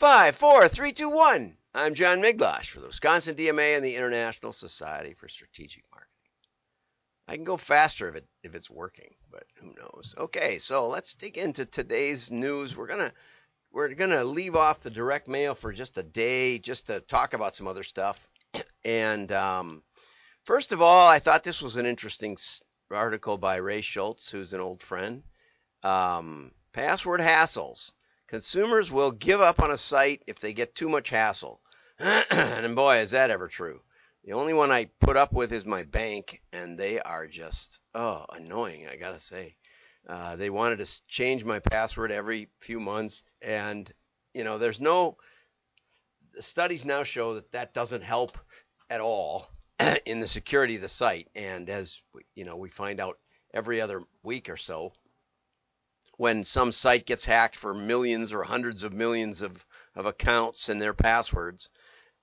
Five, four, three, two, one. I'm John Miglautsch for the Wisconsin DMA and the International Society for Strategic Marketing. I can go faster if it if it's working, but who knows? Okay, so let's dig into today's news. We're gonna we're gonna leave off the direct mail for just a day, just to talk about some other stuff. And um, first of all, I thought this was an interesting article by Ray Schultz, who's an old friend. Um, password hassles. Consumers will give up on a site if they get too much hassle. and boy, is that ever true. The only one I put up with is my bank, and they are just, oh, annoying, I gotta say. Uh, they wanted to change my password every few months, and, you know, there's no, the studies now show that that doesn't help at all in the security of the site. And as, you know, we find out every other week or so, when some site gets hacked for millions or hundreds of millions of, of accounts and their passwords,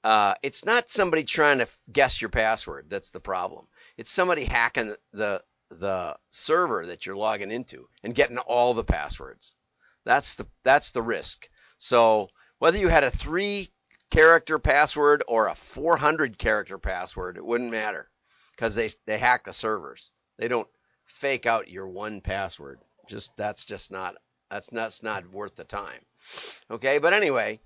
uh, it's not somebody trying to guess your password that's the problem. It's somebody hacking the the server that you're logging into and getting all the passwords. That's the that's the risk. So whether you had a three character password or a 400 character password, it wouldn't matter because they they hack the servers. They don't fake out your one password. Just that's just not that's that's not worth the time. Okay, but anyway,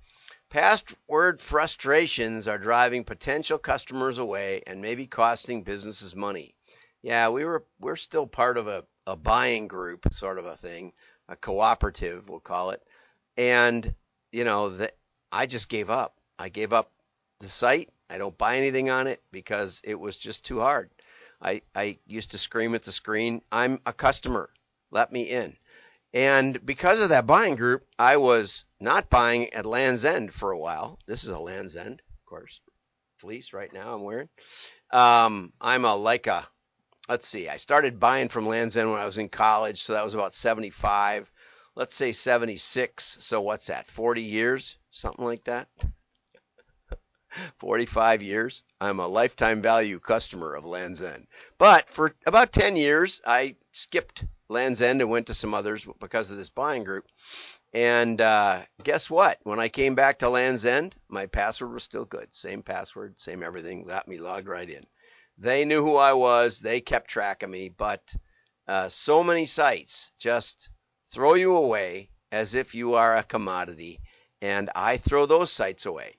password frustrations are driving potential customers away and maybe costing businesses money. Yeah, we were we're still part of a, a buying group sort of a thing, a cooperative we'll call it. And you know, that I just gave up. I gave up the site. I don't buy anything on it because it was just too hard. I, I used to scream at the screen, I'm a customer. Let me in. And because of that buying group, I was not buying at Lands' End for a while. This is a Lands' End, of course, fleece right now I'm wearing. Um, I'm a Leica. let's see, I started buying from Lands' End when I was in college, so that was about 75. Let's say 76. So what's that? 40 years, something like that. 45 years. I'm a lifetime value customer of Lands' End. But for about 10 years, I skipped Lands' End and went to some others because of this buying group. And uh, guess what? When I came back to Lands' End, my password was still good. Same password, same everything. Got me logged right in. They knew who I was. They kept track of me. But uh, so many sites just throw you away as if you are a commodity. And I throw those sites away.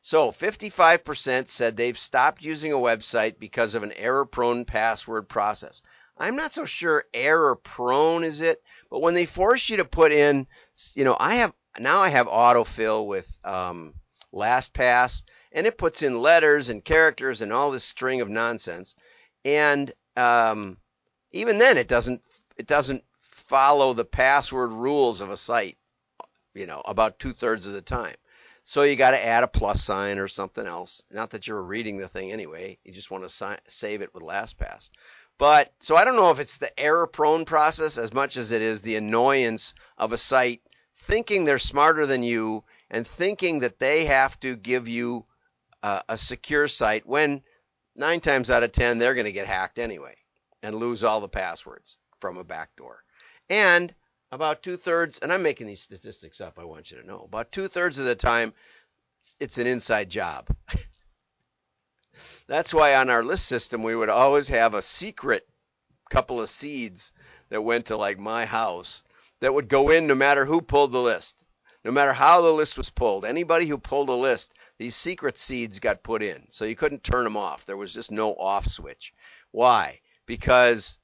So 55% said they've stopped using a website because of an error prone password process. I'm not so sure error prone is it, but when they force you to put in, you know, I have now I have autofill with um, LastPass, and it puts in letters and characters and all this string of nonsense, and um, even then it doesn't it doesn't follow the password rules of a site, you know, about two thirds of the time. So you got to add a plus sign or something else. Not that you're reading the thing anyway. You just want to si- save it with LastPass. But so I don't know if it's the error prone process as much as it is the annoyance of a site thinking they're smarter than you and thinking that they have to give you a, a secure site when nine times out of ten they're going to get hacked anyway and lose all the passwords from a backdoor. And about two thirds, and I'm making these statistics up, I want you to know, about two thirds of the time it's an inside job. That's why on our list system we would always have a secret couple of seeds that went to like my house that would go in no matter who pulled the list. No matter how the list was pulled, anybody who pulled a list, these secret seeds got put in. So you couldn't turn them off. There was just no off switch. Why? Because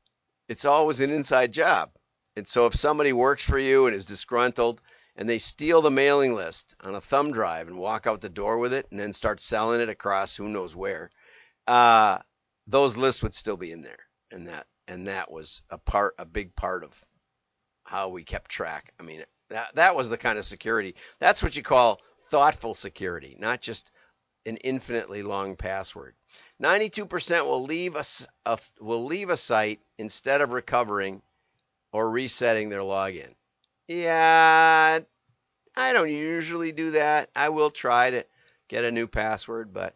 it's always an inside job. And so if somebody works for you and is disgruntled and they steal the mailing list on a thumb drive and walk out the door with it and then start selling it across who knows where, uh, those lists would still be in there, and that and that was a part, a big part of how we kept track. I mean, that that was the kind of security. That's what you call thoughtful security, not just an infinitely long password. 92% will leave a, a, will leave a site instead of recovering or resetting their login. Yeah, I don't usually do that. I will try to get a new password, but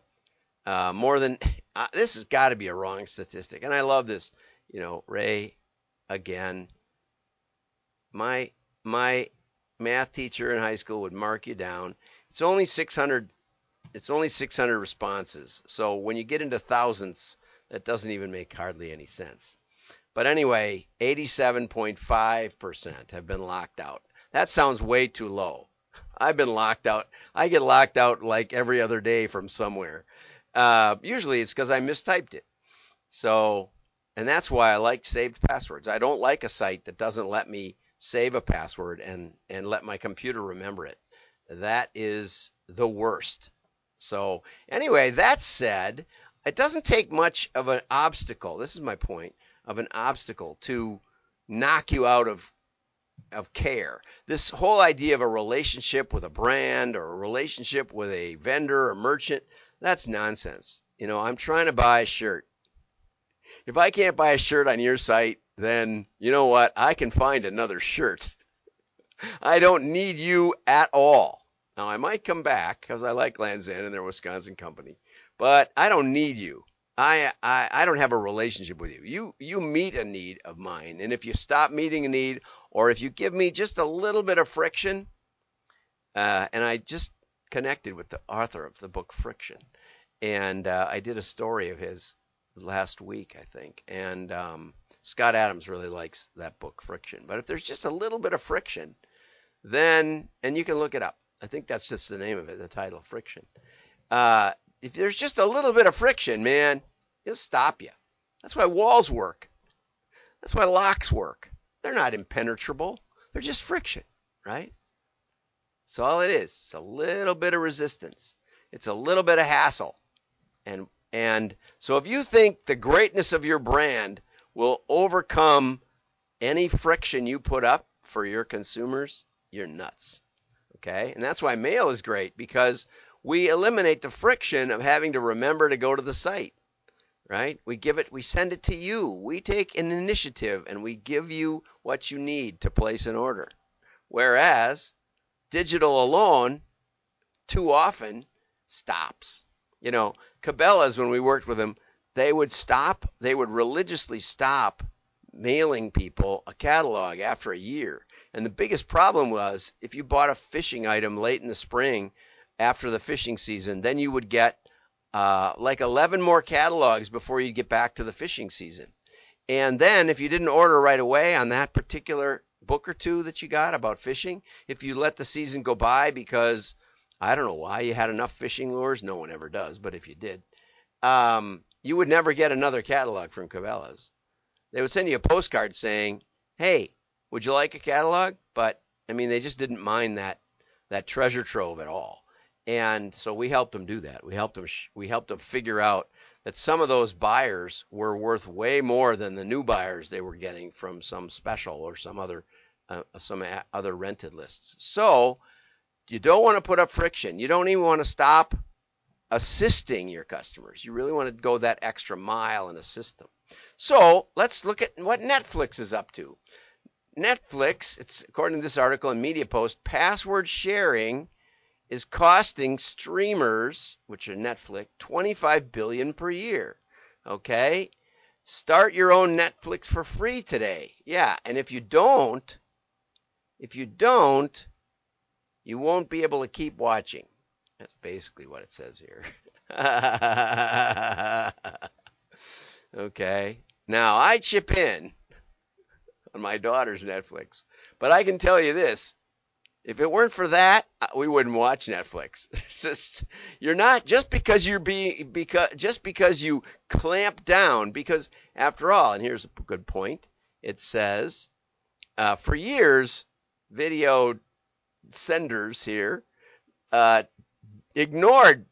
uh, more than uh, this has got to be a wrong statistic. And I love this. You know, Ray, again, my my math teacher in high school would mark you down. It's only 600 it's only 600 responses. So when you get into thousands, that doesn't even make hardly any sense. But anyway, 87.5% have been locked out. That sounds way too low. I've been locked out. I get locked out like every other day from somewhere. Uh, usually it's because I mistyped it. So, and that's why I like saved passwords. I don't like a site that doesn't let me save a password and, and let my computer remember it. That is the worst. So, anyway, that said, it doesn't take much of an obstacle. This is my point of an obstacle to knock you out of of care. This whole idea of a relationship with a brand or a relationship with a vendor or merchant, that's nonsense. You know, I'm trying to buy a shirt. If I can't buy a shirt on your site, then you know what? I can find another shirt. I don't need you at all. Now, I might come back because I like Lands' End and their Wisconsin company, but I don't need you. I, I I don't have a relationship with you. You you meet a need of mine, and if you stop meeting a need, or if you give me just a little bit of friction, uh, and I just connected with the author of the book Friction, and uh, I did a story of his last week, I think, and um, Scott Adams really likes that book Friction. But if there's just a little bit of friction, then and you can look it up. I think that's just the name of it, the title, Friction. Uh, if there's just a little bit of friction, man, it'll stop you. That's why walls work. That's why locks work. They're not impenetrable. They're just friction, right? That's all it is. It's a little bit of resistance. It's a little bit of hassle. And and so if you think the greatness of your brand will overcome any friction you put up for your consumers, you're nuts. Okay? And that's why mail is great because we eliminate the friction of having to remember to go to the site right we give it we send it to you we take an initiative and we give you what you need to place an order whereas digital alone too often stops you know cabela's when we worked with them they would stop they would religiously stop mailing people a catalog after a year and the biggest problem was if you bought a fishing item late in the spring after the fishing season, then you would get uh, like 11 more catalogs before you get back to the fishing season. And then if you didn't order right away on that particular book or two that you got about fishing, if you let the season go by because I don't know why you had enough fishing lures, no one ever does, but if you did, um, you would never get another catalog from Cabela's. They would send you a postcard saying, "Hey, would you like a catalog?" But I mean, they just didn't mind that that treasure trove at all. And so we helped them do that. We helped them we helped them figure out that some of those buyers were worth way more than the new buyers they were getting from some special or some other uh, some other rented lists. So you don't want to put up friction. You don't even want to stop assisting your customers. You really want to go that extra mile and assist them. So let's look at what Netflix is up to. Netflix, it's according to this article in Media Post, password sharing is costing streamers, which are Netflix, 25 billion per year. Okay? Start your own Netflix for free today. Yeah, and if you don't, if you don't, you won't be able to keep watching. That's basically what it says here. okay. Now, I chip in on my daughter's Netflix, but I can tell you this if it weren't for that, uh, we wouldn't watch Netflix. Just you're not just because you're being because just because you clamp down because after all, and here's a good point. It says uh, for years, video senders here uh, ignored.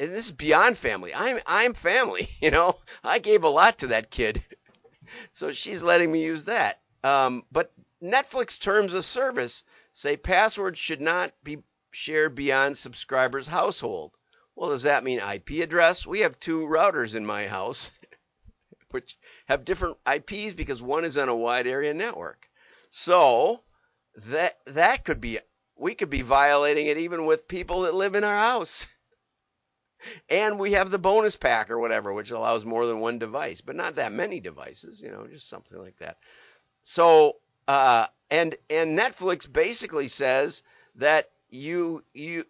And this is beyond family. I'm I'm family. You know, I gave a lot to that kid, so she's letting me use that. Um, but Netflix terms of service say passwords should not be shared beyond subscriber's household. Well, does that mean IP address? We have two routers in my house, which have different IPs because one is on a wide area network. So that that could be we could be violating it even with people that live in our house. And we have the bonus pack or whatever, which allows more than one device, but not that many devices, you know, just something like that. So uh, and and Netflix basically says that you you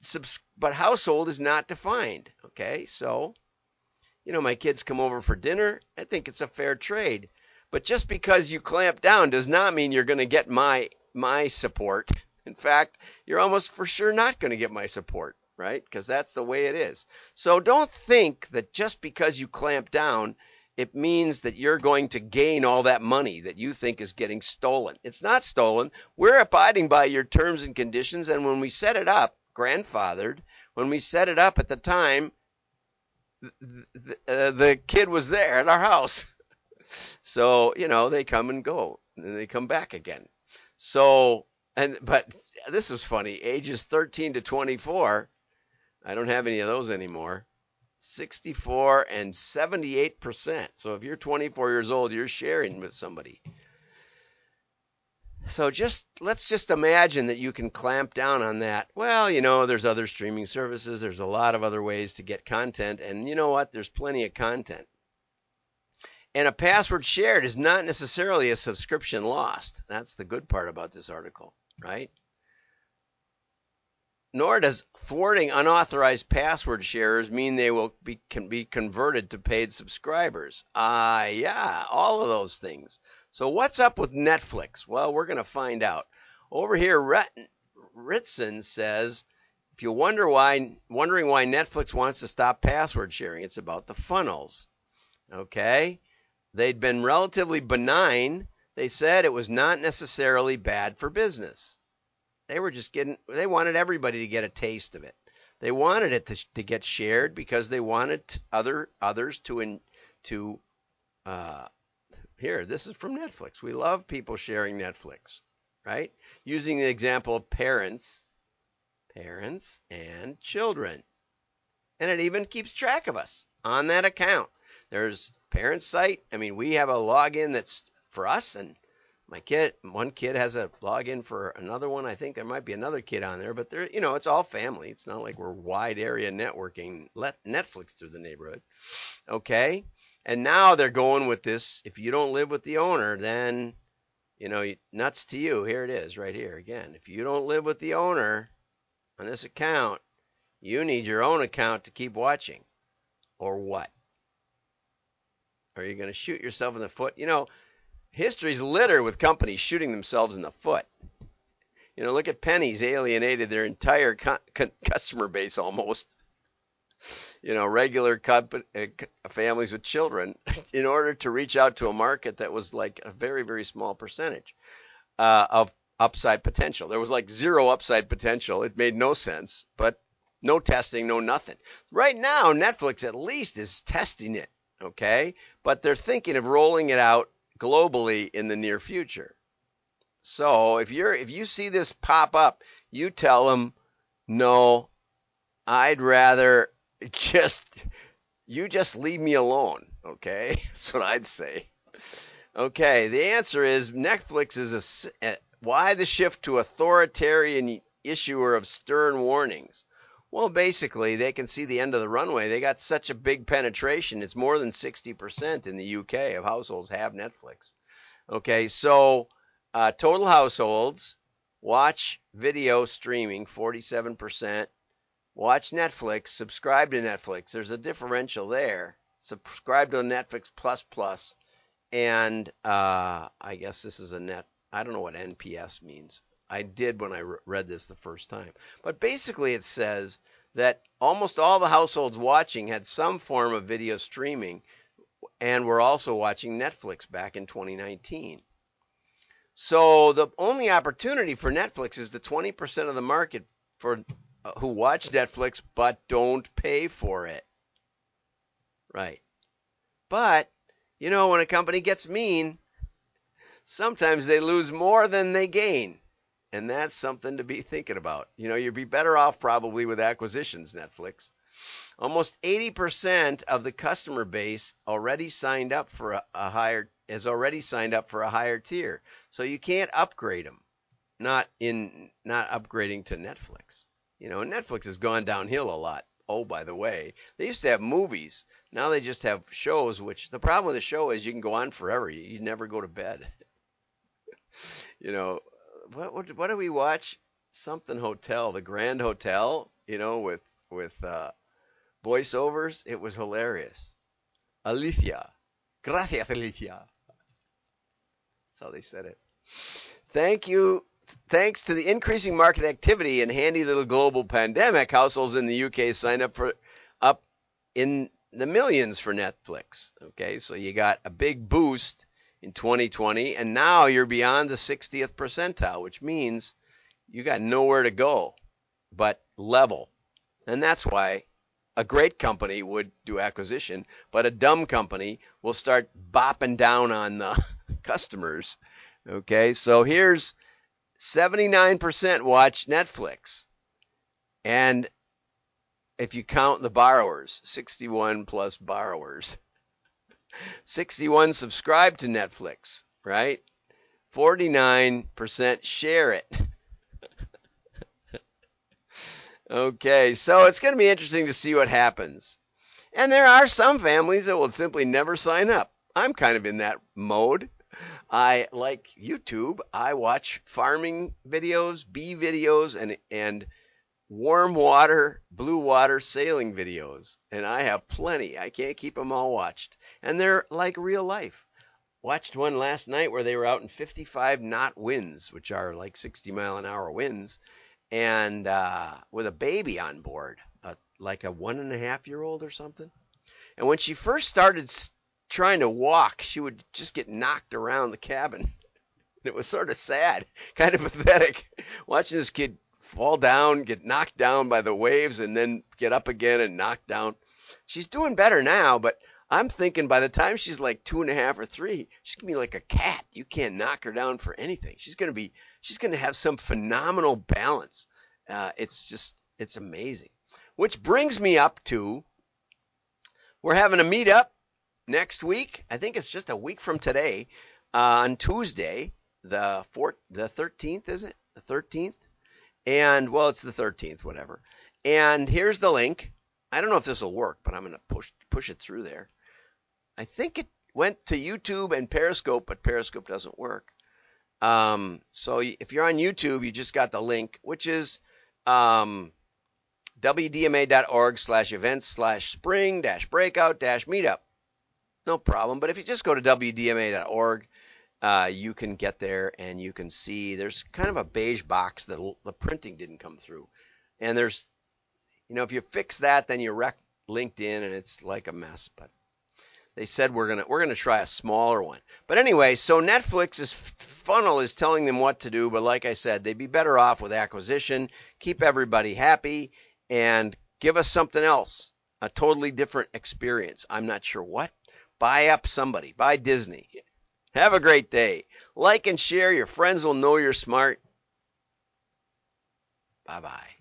subs, but household is not defined. Okay, so you know my kids come over for dinner. I think it's a fair trade. But just because you clamp down does not mean you're going to get my my support. In fact, you're almost for sure not going to get my support, right? Because that's the way it is. So don't think that just because you clamp down, it means that you're going to gain all that money that you think is getting stolen. It's not stolen. We're abiding by your terms and conditions. And when we set it up, grandfathered, when we set it up at the time, the, uh, the kid was there at our house. So, you know, they come and go and they come back again. So, and, but this was funny. Ages 13 to 24, I don't have any of those anymore. 64 and 78%. So if you're 24 years old, you're sharing with somebody. So just let's just imagine that you can clamp down on that. Well, you know, there's other streaming services, there's a lot of other ways to get content, and you know what? There's plenty of content. And a password shared is not necessarily a subscription lost. That's the good part about this article, right? Nor does thwarting unauthorized password sharers mean they will be, can be converted to paid subscribers. Ah, uh, yeah, all of those things. So what's up with Netflix? Well, we're going to find out. Over here, Ritson says, if you wonder why, wondering why Netflix wants to stop password sharing, it's about the funnels. Okay? They'd been relatively benign. They said it was not necessarily bad for business. They were just getting, they wanted everybody to get a taste of it. They wanted it to, to get shared because they wanted other others to in, to uh, here. This is from Netflix. We love people sharing Netflix, right? Using the example of parents, parents and children, and it even keeps track of us on that account. There's parent site. I mean, we have a login that's for us, and my kid, one kid has a login for another one. I think there might be another kid on there, but there, you know, it's all family. It's not like we're wide area networking let Netflix through the neighborhood. Okay, and now they're going with this. If you don't live with the owner, then you know, nuts to you. Here it is, right here again. If you don't live with the owner on this account, you need your own account to keep watching, or what? Are you going to shoot yourself in the foot? You know, history's littered with companies shooting themselves in the foot. You know, look at Penney's alienated their entire co- co- customer base almost. You know, regular uh, families with children in order to reach out to a market that was like a very, very small percentage uh, of upside potential. There was like zero upside potential. It made no sense, but no testing, no nothing. Right now, Netflix at least is testing it okay? But they're thinking of rolling it out globally in the near future. So if you're if you see this pop up, you tell them, "No, I'd rather just you just leave me alone." Okay? That's what I'd say. Okay, the answer is Netflix is a eh, why the shift to authoritarian issuer of stern warnings. Well, basically, they can see the end of the runway. They got such a big penetration. It's more than 60% in the UK of households have Netflix. Okay, so uh, total households watch video streaming 47%. Watch Netflix, subscribe to Netflix. There's a differential there. Subscribe to Netflix Plus Plus, and uh, I guess this is a net. I don't know what NPS means. I did when I re- read this the first time. But basically, it says that almost all the households watching had some form of video streaming and were also watching Netflix back in 2019. So the only opportunity for Netflix is the 20% of the market for uh, who watch Netflix but don't pay for it. Right. But you know when a company gets mean, sometimes they lose more than they gain. And that's something to be thinking about. You know, you'd be better off probably with acquisitions, Netflix. Almost 80% of the customer base already signed up for a, a higher has already signed up for a higher tier. So you can't upgrade them. Not in not upgrading to Netflix. You know, Netflix has gone downhill a lot. Oh, by the way, they used to have movies. Now they just have shows, which the problem with the show is you can go on forever. You, you never go to bed. you know, what what what do we watch? Something Hotel, the Grand Hotel, you know, with with uh, voiceovers. It was hilarious. Alicia, gracias, Alicia. That's how they said it. Thank you. Thanks to the increasing market activity and handy little global pandemic, households in the UK signed up for up in the millions for Netflix. Okay, so you got a big boost in 2020, and now you're beyond the 60th percentile, which means you got nowhere to go but level. And that's why a great company would do acquisition, but a dumb company will start bopping down on the customers. Okay, so here's 79% watch Netflix. And if you count the borrowers, 61 plus borrowers. 61 subscribe to Netflix, right? 49% share it. okay, so it's going to be interesting to see what happens. And there are some families that will simply never sign up. I'm kind of in that mode. I like YouTube. I watch farming videos, bee videos, and and warm water, blue water sailing videos, and I have plenty. I can't keep them all watched, and they're like real life. Watched one last night where they were out in 55 knot winds, which are like 60 mile an hour winds, and uh, with a baby on board, uh, like a one and a half year old or something. And when she first started trying to walk, she would just get knocked around the cabin. It was sort of sad, kind of pathetic, watching this kid fall down, get knocked down by the waves, and then get up again and knocked down. She's doing better now, but I'm thinking by the time she's like two and a half or three, she's gonna be like a cat. You can't knock her down for anything. She's gonna be, she's gonna have some phenomenal balance. Uh, it's just, it's amazing. Which brings me up to, we're having a meetup next week. I think it's just a week from today, uh, on Tuesday, the fourth, the 13th, is it? The 13th and well, it's the 13th, whatever. And here's the link. I don't know if this will work, but I'm going to push push it through there. I think it went to YouTube and Periscope, but Periscope doesn't work. Um, so if you're on YouTube, you just got the link, which is um, wdma.org slash events slash spring dash breakout dash meetup. No problem. But if you just go to wdma.org uh, you can get there and you can see there's kind of a beige box that the printing didn't come through. And there's, you know, if you fix that, then you wreck LinkedIn and it's like a mess. But they said we're gonna we're gonna try a smaller one. But anyway, so Netflix's funnel is telling them what to do. But like I said, they'd be better off with acquisition, keep everybody happy, and give us something else, a totally different experience. I'm not sure what. Buy up somebody, buy Disney. Have a great day. Like and share. Your friends will know you're smart. Bye bye.